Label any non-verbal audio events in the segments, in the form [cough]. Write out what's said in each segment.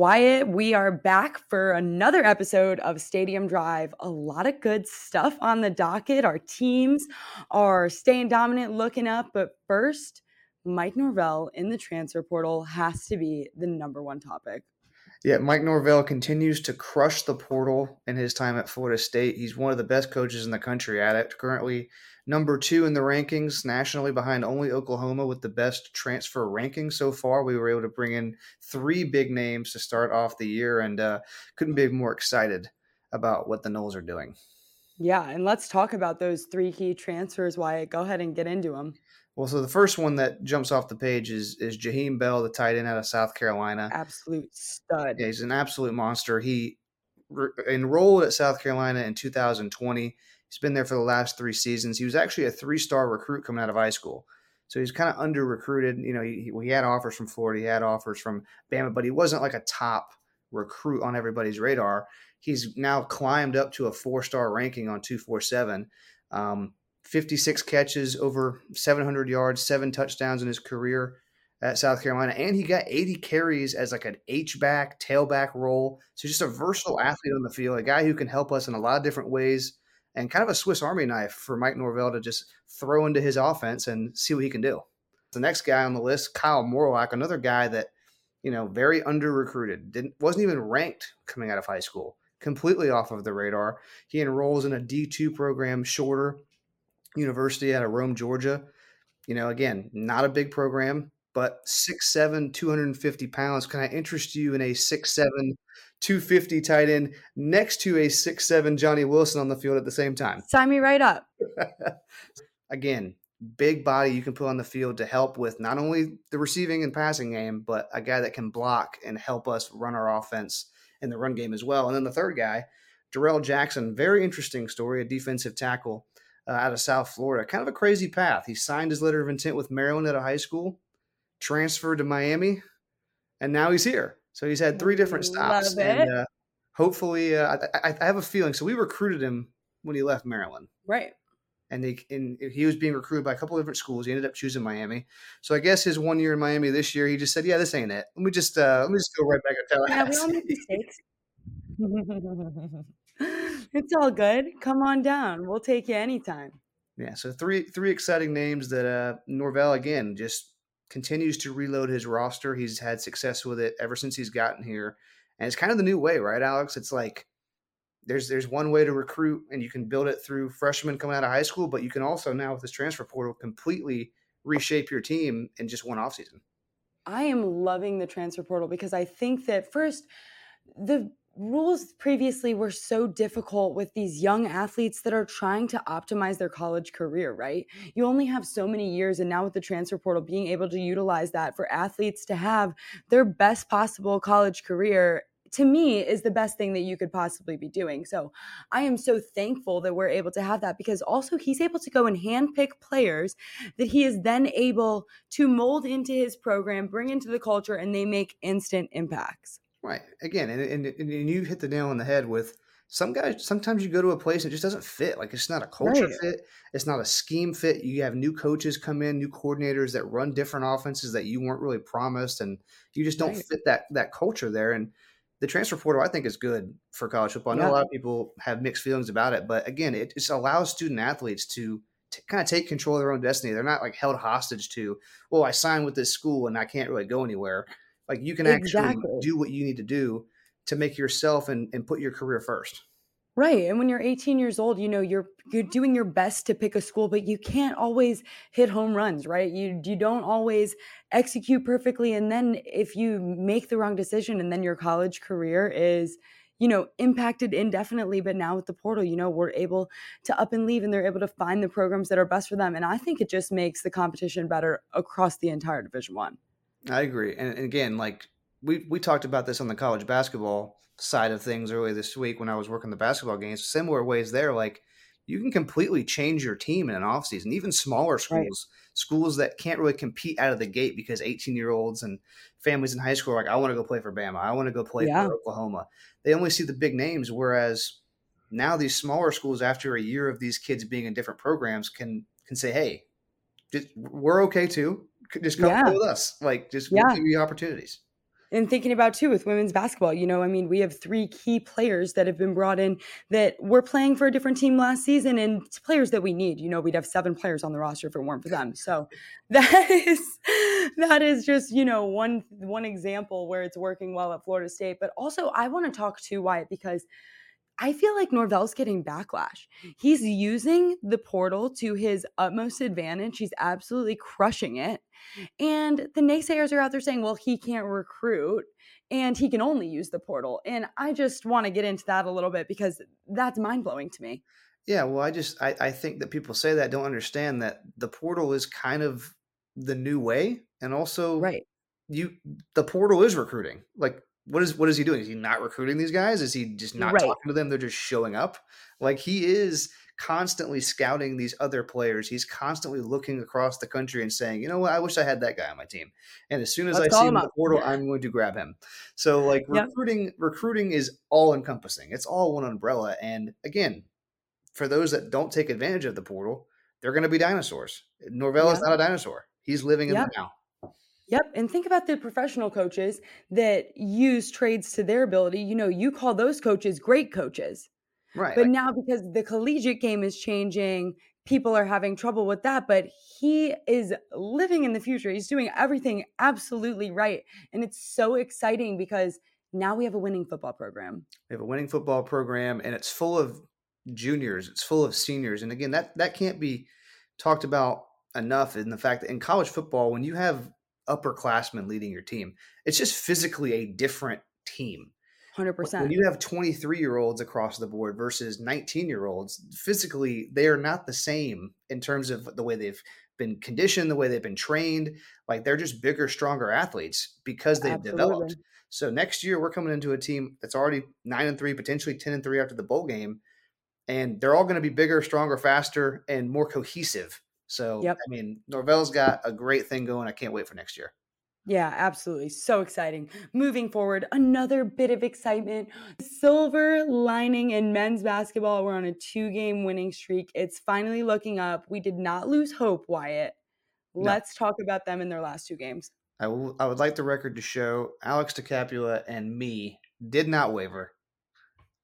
Wyatt, we are back for another episode of Stadium Drive. A lot of good stuff on the docket. Our teams are staying dominant, looking up. But first, Mike Norvell in the transfer portal has to be the number one topic. Yeah, Mike Norvell continues to crush the portal in his time at Florida State. He's one of the best coaches in the country at it. Currently, number two in the rankings nationally, behind only Oklahoma with the best transfer ranking so far. We were able to bring in three big names to start off the year, and uh, couldn't be more excited about what the Noles are doing. Yeah, and let's talk about those three key transfers. Wyatt, go ahead and get into them. Well, so the first one that jumps off the page is is Jaheim Bell, the tight end out of South Carolina. Absolute stud. Yeah, he's an absolute monster. He re- enrolled at South Carolina in 2020. He's been there for the last three seasons. He was actually a three star recruit coming out of high school. So he's kind of under recruited. You know, he, he had offers from Florida, he had offers from Bama, but he wasn't like a top recruit on everybody's radar. He's now climbed up to a four star ranking on 247. Um, 56 catches, over 700 yards, seven touchdowns in his career at South Carolina, and he got 80 carries as like an H back, tailback role. So just a versatile athlete on the field, a guy who can help us in a lot of different ways, and kind of a Swiss Army knife for Mike Norvell to just throw into his offense and see what he can do. The next guy on the list, Kyle Morlock, another guy that you know very under recruited, didn't wasn't even ranked coming out of high school, completely off of the radar. He enrolls in a D two program, Shorter University out of Rome, Georgia. You know, again, not a big program, but 6'7, 250 pounds. Can I interest you in a 6'7, 250 tight end next to a 6'7 Johnny Wilson on the field at the same time? Sign me right up. [laughs] again, big body you can put on the field to help with not only the receiving and passing game, but a guy that can block and help us run our offense in the run game as well. And then the third guy, Darrell Jackson, very interesting story, a defensive tackle uh, out of South Florida. Kind of a crazy path. He signed his letter of intent with Maryland at a high school, transferred to Miami, and now he's here. So he's had three different stops. And uh, hopefully, uh, I, I, have a feeling. So we recruited him when he left Maryland. Right. And, they, and he was being recruited by a couple of different schools. He ended up choosing Miami. So I guess his one year in Miami this year, he just said, "Yeah, this ain't it. Let me just uh, let me just go right back to Tallahassee." Yeah, we all make mistakes. [laughs] it's all good. Come on down. We'll take you anytime. Yeah. So three three exciting names that uh, Norvell again just continues to reload his roster. He's had success with it ever since he's gotten here, and it's kind of the new way, right, Alex? It's like there's there's one way to recruit, and you can build it through freshmen coming out of high school, but you can also now with this transfer portal completely reshape your team in just one offseason. I am loving the transfer portal because I think that first the rules previously were so difficult with these young athletes that are trying to optimize their college career, right? You only have so many years. And now with the transfer portal, being able to utilize that for athletes to have their best possible college career to me is the best thing that you could possibly be doing. So I am so thankful that we're able to have that because also he's able to go and handpick players that he is then able to mold into his program, bring into the culture, and they make instant impacts. Right. Again, and, and, and you hit the nail on the head with some guys. Sometimes you go to a place and it just doesn't fit. Like it's not a culture right. fit. It's not a scheme fit. You have new coaches come in, new coordinators that run different offenses that you weren't really promised, and you just don't right. fit that that culture there. And the transfer portal, I think, is good for college football. I know yeah. a lot of people have mixed feelings about it, but again, it just allows student athletes to to kind of take control of their own destiny. They're not like held hostage to, well, I signed with this school and I can't really go anywhere. Like you can exactly. actually do what you need to do to make yourself and, and put your career first. Right. And when you're 18 years old, you know, you're you're doing your best to pick a school, but you can't always hit home runs, right? You you don't always execute perfectly and then if you make the wrong decision and then your college career is you know impacted indefinitely but now with the portal you know we're able to up and leave and they're able to find the programs that are best for them and i think it just makes the competition better across the entire division one I agree. And, and again, like we we talked about this on the college basketball side of things earlier this week when I was working the basketball games. Similar ways there, like you can completely change your team in an offseason, even smaller schools, right. schools that can't really compete out of the gate because 18 year olds and families in high school are like, I want to go play for Bama. I want to go play yeah. for Oklahoma. They only see the big names. Whereas now these smaller schools, after a year of these kids being in different programs, can can say, hey, we're okay too just come yeah. with us. Like just yeah. give you opportunities. and thinking about too with women's basketball, you know, I mean, we have three key players that have been brought in that were playing for a different team last season and players that we need. You know, we'd have seven players on the roster if it weren't for them. So [laughs] that is that is just, you know, one one example where it's working well at Florida State. But also I want to talk to Wyatt because I feel like Norvell's getting backlash. He's using the portal to his utmost advantage. He's absolutely crushing it. And the naysayers are out there saying, well, he can't recruit and he can only use the portal. And I just want to get into that a little bit because that's mind blowing to me. Yeah, well, I just I, I think that people say that don't understand that the portal is kind of the new way, and also right. You the portal is recruiting. Like what is what is he doing? Is he not recruiting these guys? Is he just not right. talking to them? They're just showing up. Like he is constantly scouting these other players. He's constantly looking across the country and saying, you know what, I wish I had that guy on my team. And as soon as Let's I see him in the portal, yeah. I'm going to grab him. So like recruiting, yep. recruiting is all encompassing. It's all one umbrella. And again, for those that don't take advantage of the portal, they're going to be dinosaurs. Norvell yep. is not a dinosaur. He's living in the now. Yep. And think about the professional coaches that use trades to their ability. You know, you call those coaches great coaches. Right. But now because the collegiate game is changing, people are having trouble with that. But he is living in the future. He's doing everything absolutely right. And it's so exciting because now we have a winning football program. We have a winning football program and it's full of juniors, it's full of seniors. And again, that that can't be talked about enough in the fact that in college football, when you have upperclassmen leading your team. It's just physically a different team. 100%. When you have 23 year olds across the board versus 19 year olds, physically, they are not the same in terms of the way they've been conditioned, the way they've been trained. Like they're just bigger, stronger athletes because they've Absolutely. developed. So next year, we're coming into a team that's already nine and three, potentially 10 and three after the bowl game. And they're all going to be bigger, stronger, faster, and more cohesive so, yep. I mean, Norvell's got a great thing going. I can't wait for next year. Yeah, absolutely. So exciting. Moving forward, another bit of excitement. Silver lining in men's basketball. We're on a two game winning streak. It's finally looking up. We did not lose hope, Wyatt. Let's no. talk about them in their last two games. I, w- I would like the record to show Alex DeCapula and me did not waver.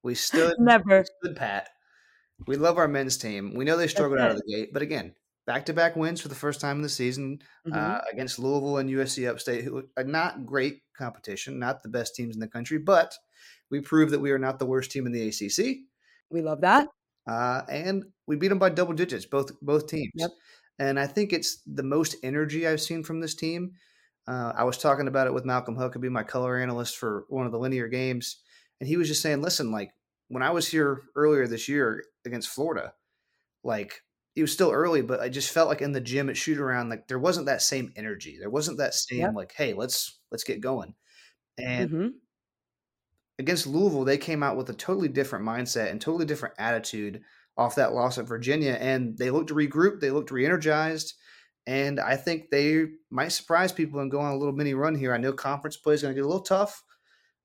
We [laughs] stood never stood pat. We love our men's team. We know they struggled out of the gate, but again, back-to-back wins for the first time in the season mm-hmm. uh, against Louisville and USC Upstate, who are not great competition, not the best teams in the country, but we proved that we are not the worst team in the ACC. We love that, uh, and we beat them by double digits, both both teams. Yep. And I think it's the most energy I've seen from this team. Uh, I was talking about it with Malcolm Huckaby, my color analyst for one of the linear games, and he was just saying, "Listen, like when I was here earlier this year against Florida, like it was still early, but I just felt like in the gym at shoot around, like there wasn't that same energy. There wasn't that same yep. like, hey, let's let's get going. And mm-hmm. against Louisville, they came out with a totally different mindset and totally different attitude off that loss at Virginia. And they looked regrouped, they looked re-energized. And I think they might surprise people and go on a little mini run here. I know conference play is going to get a little tough,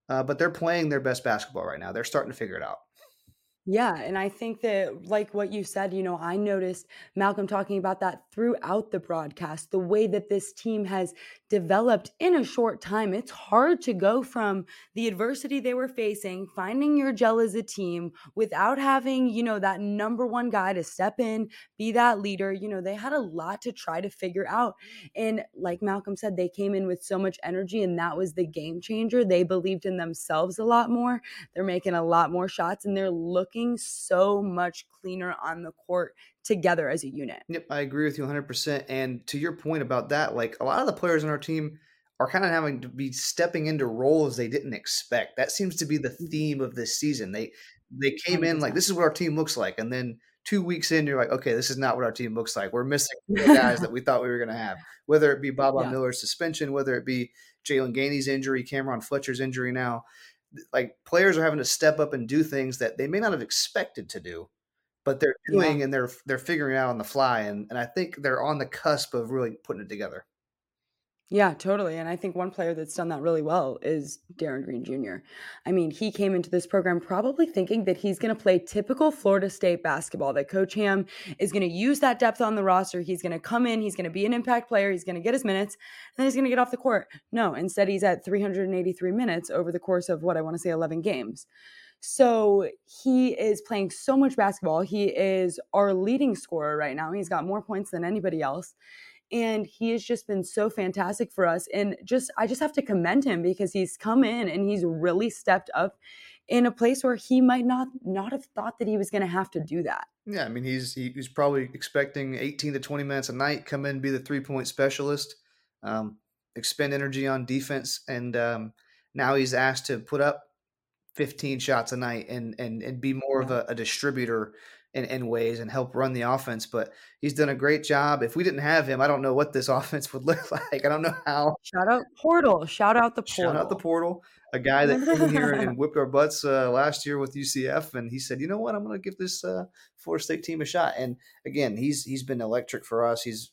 uh, but they're playing their best basketball right now. They're starting to figure it out. Yeah, and I think that, like what you said, you know, I noticed Malcolm talking about that throughout the broadcast, the way that this team has developed in a short time. It's hard to go from the adversity they were facing, finding your gel as a team without having, you know, that number one guy to step in, be that leader. You know, they had a lot to try to figure out. And like Malcolm said, they came in with so much energy, and that was the game changer. They believed in themselves a lot more. They're making a lot more shots, and they're looking looking so much cleaner on the court together as a unit. Yep, I agree with you 100%. And to your point about that, like a lot of the players on our team are kind of having to be stepping into roles they didn't expect. That seems to be the mm. theme of this season. They they came 100%. in like this is what our team looks like and then two weeks in, you're like, okay, this is not what our team looks like. We're missing [laughs] the guys that we thought we were going to have, whether it be Baba yeah. Miller's suspension, whether it be Jaylan Gainey's injury, Cameron Fletcher's injury now like players are having to step up and do things that they may not have expected to do, but they're doing yeah. and they're they're figuring out on the fly. And and I think they're on the cusp of really putting it together. Yeah, totally. And I think one player that's done that really well is Darin Green Jr. I mean, he came into this program probably thinking that he's going to play typical Florida State basketball, that Coach Ham is going to use that depth on the roster. He's going to come in, he's going to be an impact player, he's going to get his minutes, and then he's going to get off the court. No, instead, he's at 383 minutes over the course of what I want to say 11 games. So he is playing so much basketball. He is our leading scorer right now. He's got more points than anybody else and he has just been so fantastic for us and just i just have to commend him because he's come in and he's really stepped up in a place where he might not not have thought that he was going to have to do that yeah i mean he's he's probably expecting 18 to 20 minutes a night come in be the three point specialist um, expend energy on defense and um, now he's asked to put up 15 shots a night and and, and be more yeah. of a, a distributor in, in ways and help run the offense. But he's done a great job. If we didn't have him, I don't know what this [laughs] offense would look like. I don't know how. Shout out Portal. Shout out the Portal. Shout out the Portal. A guy that came here and [laughs] whipped our butts uh, last year with UCF, and he said, "You know what? I'm going to give this uh, Florida State team a shot." And again, he's he's been electric for us. He's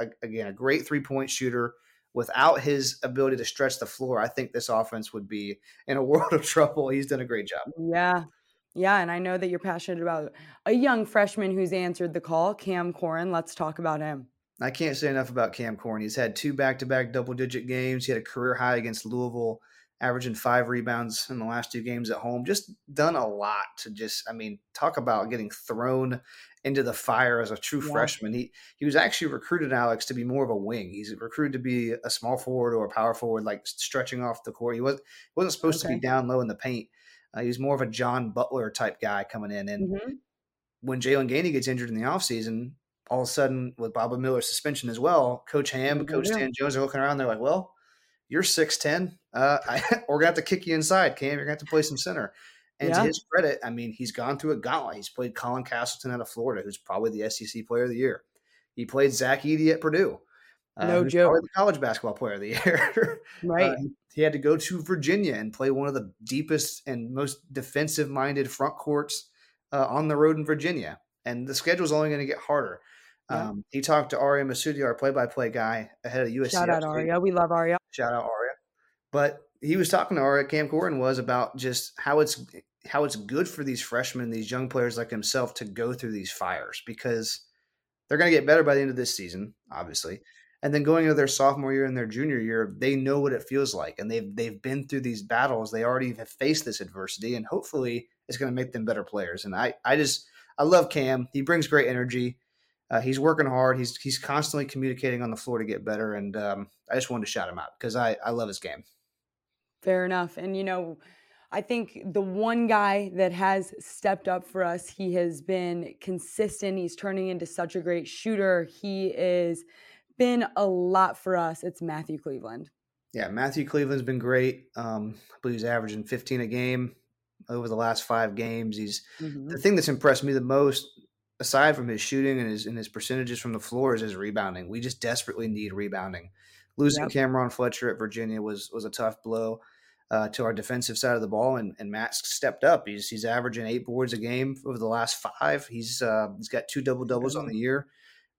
a, again a great three point shooter. Without his ability to stretch the floor, I think this offense would be in a [laughs] world of trouble. He's done a great job. Yeah, yeah, and I know that you're passionate about a young freshman who's answered the call, Cam Corhen. Let's talk about him. I can't say enough about Cam Corhen. He's had two back-to-back double-digit games. He had a career high against Louisville, averaging five rebounds in the last two games at home. Just done a lot to just, I mean, talk about getting thrown into the fire as a true yeah. freshman. He he was actually recruited, Alex, to be more of a wing. He's recruited to be a small forward or a power forward, like stretching off the court. He was wasn't supposed okay. to be down low in the paint. Uh, he's more of a John Butler type guy coming in. And mm-hmm. when Jaylan Gainey gets injured in the offseason, all of a sudden with Baba Miller's suspension as well, Coach Ham, mm-hmm. Coach Stan Jones are looking around. They're like, well, you're 6'10. Uh, [laughs] I, we're going to have to kick you inside, Cam. You're going to have to play some center. And yeah. to his credit, I mean, he's gone through a gauntlet. He's played Colin Castleton out of Florida, who's probably the SEC player of the year. He played Zach Edey at Purdue. Uh, no joke. Or the college basketball player of the year. [laughs] right. Uh, he had to go to Virginia and play one of the deepest and most defensive minded front courts uh, on the road in Virginia. And the schedule is only going to get harder. Yeah. Um, he talked to Aria Masudi, our play by play guy, ahead of USC. Shout out Aria. We love Aria. Shout out Aria. But he was talking to Aria, Cam Corhen was about just how it's how it's good for these freshmen, these young players like himself to go through these fires because they're going to get better by the end of this season, obviously and then going into their sophomore year and their junior year, they know what it feels like, and they've they've been through these battles. They already have faced this adversity, and hopefully, it's going to make them better players. And I I just I love Cam. He brings great energy. Uh, he's working hard. He's he's constantly communicating on the floor to get better, and um, I just wanted to shout him out because I I love his game. Fair enough, and you know. I think the one guy that has stepped up for us, he has been consistent. He's turning into such a great shooter. He is been a lot for us, it's Matthew Cleveland. Yeah, Matthew Cleveland's been great. Um, I believe he's averaging 15 a game over the last five games. He's mm-hmm. the thing that's impressed me the most, aside from his shooting and his and his percentages from the floor, is his rebounding. We just desperately need rebounding. Losing yep. Cameron Fletcher at Virginia was was a tough blow uh, to our defensive side of the ball, and, and Matt stepped up. He's he's averaging eight boards a game over the last five. He's uh, he's got two double doubles on the year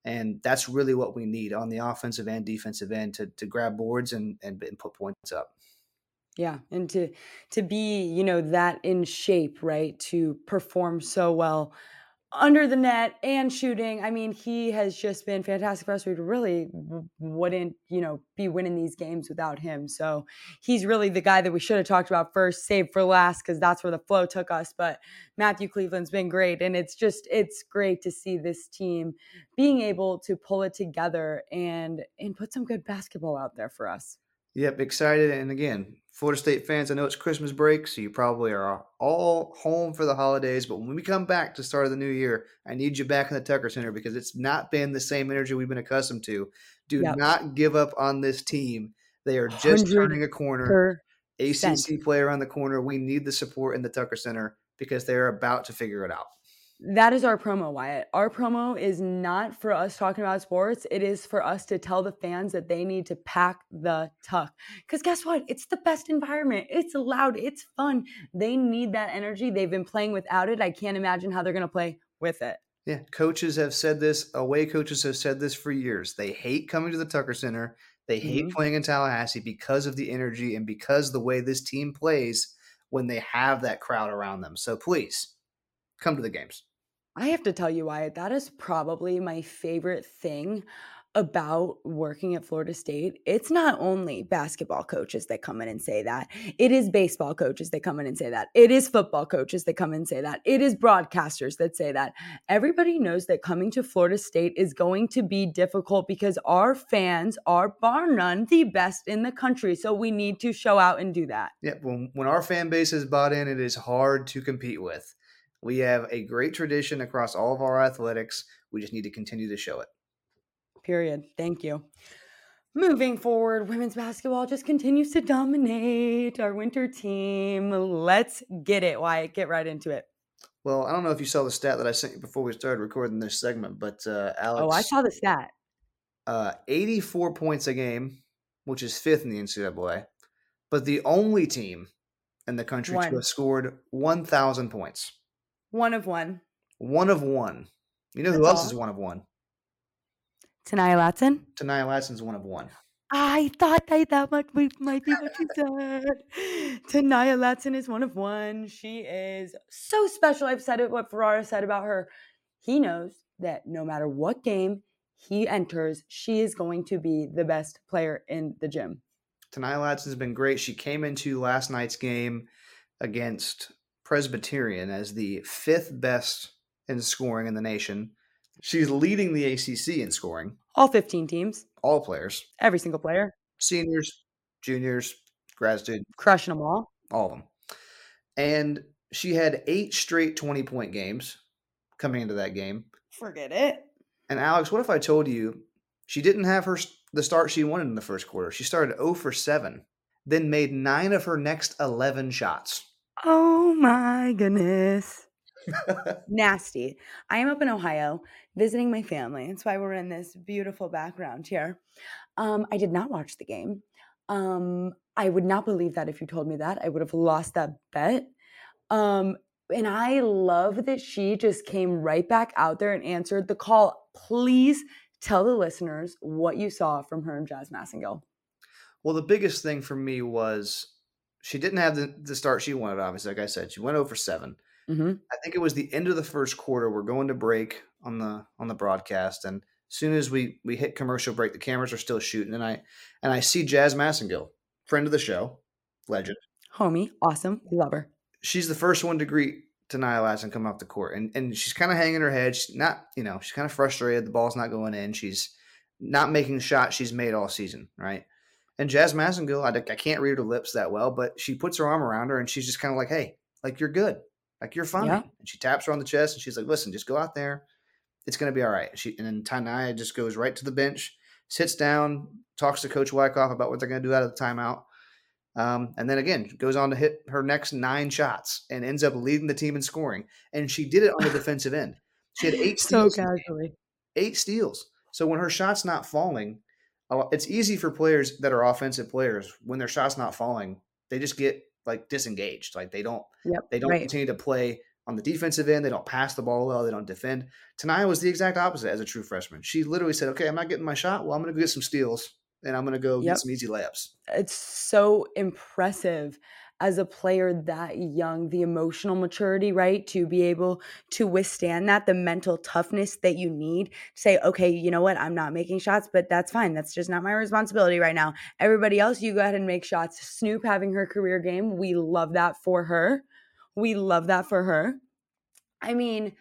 and that's really what we need on the offensive and defensive end to to grab boards and and, and put points up. Yeah, and to to be you know that in shape, right? To perform so well under the net and shooting. I mean, he has just been fantastic for us. We really wouldn't, you know, be winning these games without him. So he's really the guy that we should have talked about first, save for last, because that's where the flow took us. But Matthew Cleveland's been great. And it's just, it's great to see this team being able to pull it together and and put some good basketball out there for us. Yep, excited. And again, Florida State fans, I know it's Christmas break, so you probably are all home for the holidays. But when we come back to start of the new year, I need you back in the Tucker Center because it's not been the same energy we've been accustomed to. Do yep. not give up on this team. They are just turning a corner. ACC player on the corner. We need the support in the Tucker Center because they're about to figure it out that is our promo, Wyatt. Our promo is not for us talking about sports. It is for us to tell the fans that they need to pack the tuck. Because guess what? It's the best environment. It's loud. It's fun. They need that energy. They've been playing without it. I can't imagine how they're going to play with it. Yeah, coaches have said this. Away coaches have said this for years. They hate coming to the Tucker Center. They hate Mhm. playing in Tallahassee because of the energy and because the way this team plays when they have that crowd around them. So please come to the games. I have to tell you, Wyatt, that is probably my favorite thing about working at Florida State. It's not only basketball coaches that come in and say that, it is baseball coaches that come in and say that, it is football coaches that come in and say that, it is broadcasters that say that. Everybody knows that coming to Florida State is going to be difficult because our fans are, bar none, the best in the country. So we need to show out and do that. Yeah, when, when our fan base is bought in, it is hard to compete with. We have a great tradition across all of our athletics. We just need to continue to show it. Period. Thank you. Moving forward, women's basketball just continues to dominate our winter team. Let's get it, Wyatt. Get right into it. Well, I don't know if you saw the stat that I sent you before we started recording this segment, but uh, Alex, Oh, I saw the stat. uh, 84 points a game, which is fifth in the NCAA, but the only team in the country One. to have scored 1,000 points. One of one. One of one. You know who That's else all. is one of one? Ta'Niya Latson. Ta'Niya Latson's one of one. I thought that that might be, might be what you said. Ta'Niya Latson is one of one. She is so special. I've said it what Ferrara said about her. He knows that no matter what game he enters, she is going to be the best player in the gym. Ta'Niya Latson's been great. She came into last night's game against Presbyterian as the fifth best in scoring in the nation. She's leading the ACC in scoring, All 15 teams, all players, every single player, seniors, juniors, grad students, crushing them all. all of them. And she had eight straight 20 point games coming into that game. Forget it. And Alex, what if I told you she didn't have her the start she wanted in the first quarter? She started 0 for 7, then made 9 of her next 11 shots. Oh my goodness. [laughs] Nasty. I am up in Ohio visiting my family. That's why we're in this beautiful background here. Um, I did not watch the game. Um, I would not believe that if you told me that. I would have lost that bet. Um, and I love that she just came right back out there and answered the call. Please tell the listeners what you saw from her and Jazz Massengill. Well, the biggest thing for me was she didn't have the, the start she wanted, obviously. Like I said, she went over 7. hmm I think it was the end of the first quarter. We're going to break on the on the broadcast, and as soon as we we hit commercial break, the cameras are still shooting, and I and I see Jazz Massengill, friend of the show, legend. Homie, awesome. We love her. She's the first one to greet Ta'Niya Latson come off the court, and and she's kind of hanging her head. She's not, you know, she's kind of frustrated. The ball's not going in. She's not making the shot she's made all season, right? And Jazz Massengill, I, I can't read her lips that well, but she puts her arm around her, and she's just kind of like, "Hey, like you're good, like you're fine." Yeah. And she taps her on the chest, and she's like, "Listen, just go out there. It's gonna be all right." She and then Ta'Niya just goes right to the bench, sits down, talks to Coach Wyckoff about what they're gonna do out of the timeout. Um, and then again, goes on to hit her next nine shots and ends up leading the team in scoring. And she did it on the [laughs] defensive end. She had eight steals. game. casually. eight steals. So when her shot's not falling, it's easy for players that are offensive players when their shot's not falling, they just get like disengaged. Like they don't Yep. they don't right. continue to play on the defensive end. They don't pass the ball well. They don't defend. Ta'Niya was the exact opposite as a true freshman. She literally said, "Okay, I'm not getting my shot. Well, I'm going to go get some steals and I'm going to go Yep. get some easy layups." it's so impressive as a player that young the emotional maturity right to be able to withstand that the mental toughness that you need to say okay you know what? I'm not making shots but that's fine. That's just not my responsibility right now. Everybody else you go ahead and make shots. Snoop having her career game we love that for her. We love that for her. I mean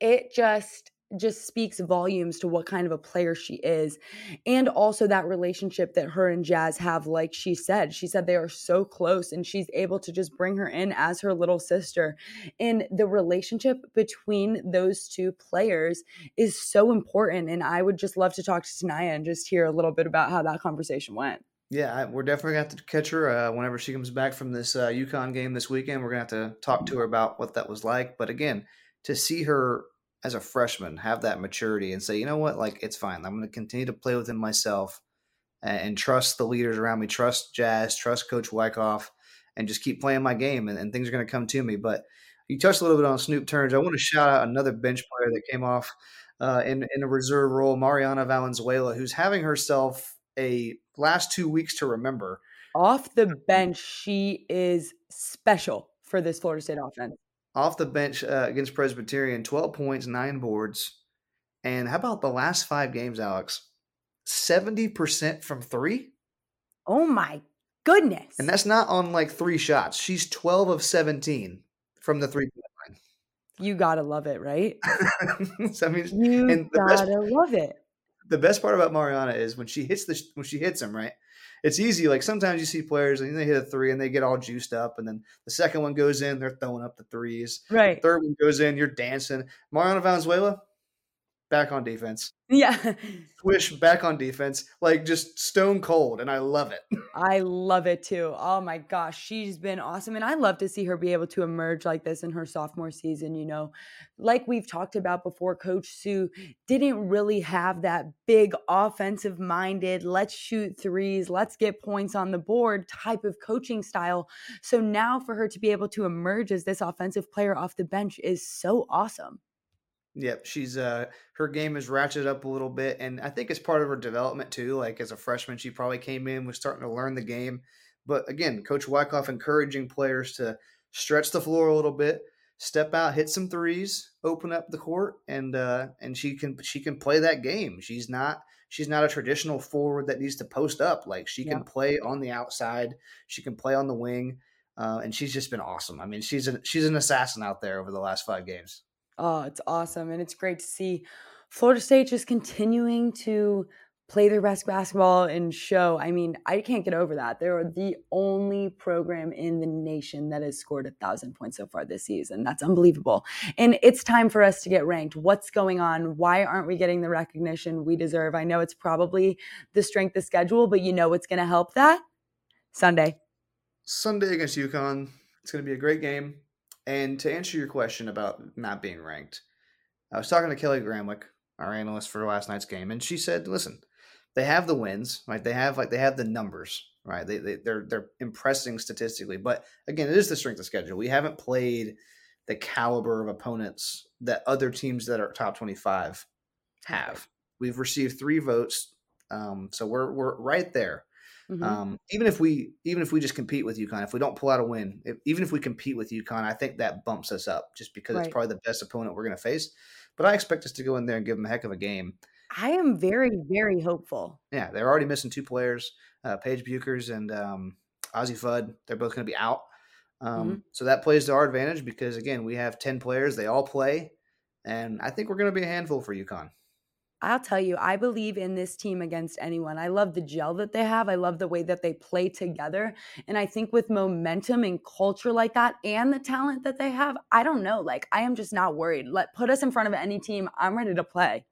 it just just speaks volumes to what kind of a player she is and also that relationship that her and Jazz have like she said she said they are so close and she's able to just bring her in as her little sister and the relationship between those two players is so important and I would just love to talk to Ta'Niya and just hear a little bit about how that conversation went Yeah, we're definitely to have to catch her uh, whenever she comes back from this uh, UConn game this weekend. We're to have to talk to her about what that was like. But again, to see her as a freshman have that maturity and say, you know what, like it's fine. I'm going to continue to play within myself and, and trust the leaders around me, trust Jazz, trust Coach Wyckoff, and just keep playing my game, and, and things are going to come to me. But you touched a little bit on Snoop Turns. I want to shout out another bench player that came off uh, in in a reserve role, Mariana Valenzuela, who's having herself a last two weeks to remember. Off the bench, she is special for this Florida State offense. Off the bench uh, against Presbyterian, 12 points, nine boards. And how about the last five games, Alex? 70% from three? Oh my goodness. And that's not on like three shots. She's 12 of 17 from the three point line. You gotta love it, right? [laughs] so, I mean, You gotta best, love it. the best part about Mariana is when she hits the when she hits them right. It's easy. Like sometimes you see players and they hit a three and they get all juiced up, and then the second one goes in, they're throwing up the threes. Right. Third one goes in, you're dancing. Mariana Valenzuela, back on defense. Yeah. [laughs] Swish back on defense, like just stone cold, and I love it. [laughs] I love it too. Oh my gosh, she's been awesome. And I love to see her be able to emerge like this in her sophomore season. You know, like we've talked about before, Coach Sue didn't really have that big offensive minded, let's shoot threes, let's get points on the board type of coaching style. So now for her to be able to emerge as this offensive player off the bench is so awesome. Yep, she's uh her game is ratcheted up a little bit, and I think it's part of her development too. Like as a freshman, she probably came in was starting to learn the game, but again, Coach Wyckoff encouraging players to stretch the floor a little bit, step out, hit some threes, open up the court, and uh and she can she can play that game. She's not she's not a traditional forward that needs to post up. Like she can play on the outside, she can play on the wing, uh, and she's just been awesome. I mean, she's an she's an assassin out there over the last five games. Oh, it's awesome. And it's great to see Florida State just continuing to play their best basketball and show. I mean, I can't get over that. They're the only program in the nation that has scored a thousand points so far this season. That's unbelievable. And it's time for us to get ranked. What's going on? Why aren't we getting the recognition we deserve? I know it's probably the strength of schedule, but you know what's going to help that? Sunday. Sunday against UConn. It's going to be a great game. And to answer your question about not being ranked, I was talking to Kelly Gramlich, our analyst for last night's game, and she said, "Listen, they have the wins, right? They have like they have the numbers, right? They, they they're they're impressing statistically, but again, it is the strength of schedule. We haven't played the caliber of opponents that other teams that are top twenty five have. We've received three votes, um, so we're we're right there. Mhm. Um, even if we even if we just compete with UConn, if we don't pull out a win, if, even if we compete with UConn, I think that bumps us up just because Right. it's probably the best opponent we're going to face. But I expect us to go in there and give them a heck of a game. I am very, very hopeful. Yeah, they're already missing two players, uh, Paige Bueckers and um, Azzi Fudd. They're both going to be out. Um, Mhm. So that plays to our advantage because again, we have ten players. They all play, and I think we're going to be a handful for UConn. I'll tell you, I believe in this team against anyone. I love the gel that they have. I love the way that they play together. And I think with momentum and culture like that and the talent that they have, I don't know. Like, I am just not worried. Let put us in front of any team. I'm ready to play.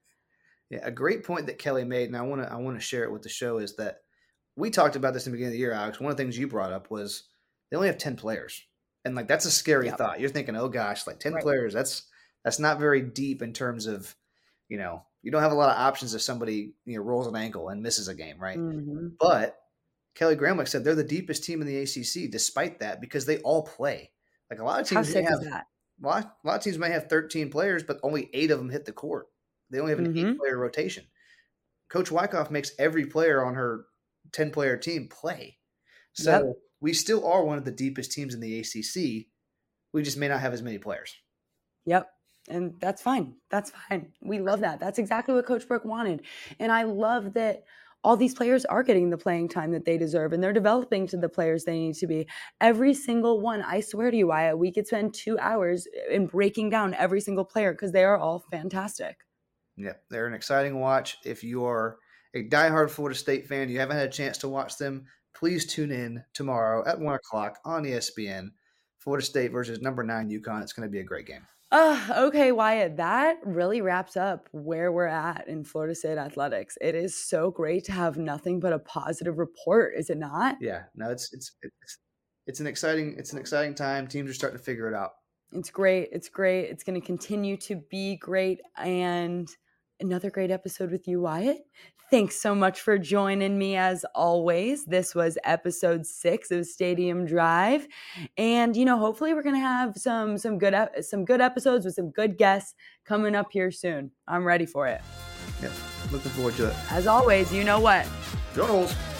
Yeah, a great point that Kelly made, and I want to I want to share it with the show is that we talked about this in the beginning of the year, Alex. One of the things you brought up was they only have ten players, and like that's a scary Yep. thought. You're thinking, oh gosh, like ten Right. players. That's that's not very deep in terms of, you know, you don't have a lot of options if somebody you know rolls an ankle and misses a game, right? Mhm. But Kelly Gramlich said they're the deepest team in the ACC, despite that, because they all play. Like a lot of teams may have a lot, a lot of teams may have 13 players, but only eight of them hit the court. They only have an Mhm. eight player rotation. Coach Wyckoff makes every player on her 10 player team play. So Yep. we still are one of the deepest teams in the ACC. We just may not have as many players. Yep. And that's fine. That's [laughs] fine. We love that. That's exactly what Coach Brooke wanted. And I love that all these players are getting the playing time that they deserve and they're developing to the players they need to be. Every single one, I swear to you, Wyatt, we could spend two hours in breaking down every single player because they are all fantastic. Yep, they're an exciting watch. If you are a diehard Florida State fan, you haven't had a chance to watch them, please tune in tomorrow at one o'clock on ESPN. Florida State versus number nine UConn. It's going to be a great game. Uh, okay, Wyatt, that really wraps up where we're at in Florida State athletics. It is so great to have nothing but a positive report, is it not? Yeah, no, it's it's it's it's an exciting it's an exciting time. Teams are starting to figure it out. It's great. It's great. It's going to continue to be great. And another great episode with you, Wyatt. Thanks so much for joining me as always. This was episode six of Stadium Drive. And you know, hopefully we're gonna have some some good some good episodes with some good guests coming up here soon. I'm ready for it. Yep, looking forward to it. As always, you know what? Go Noles.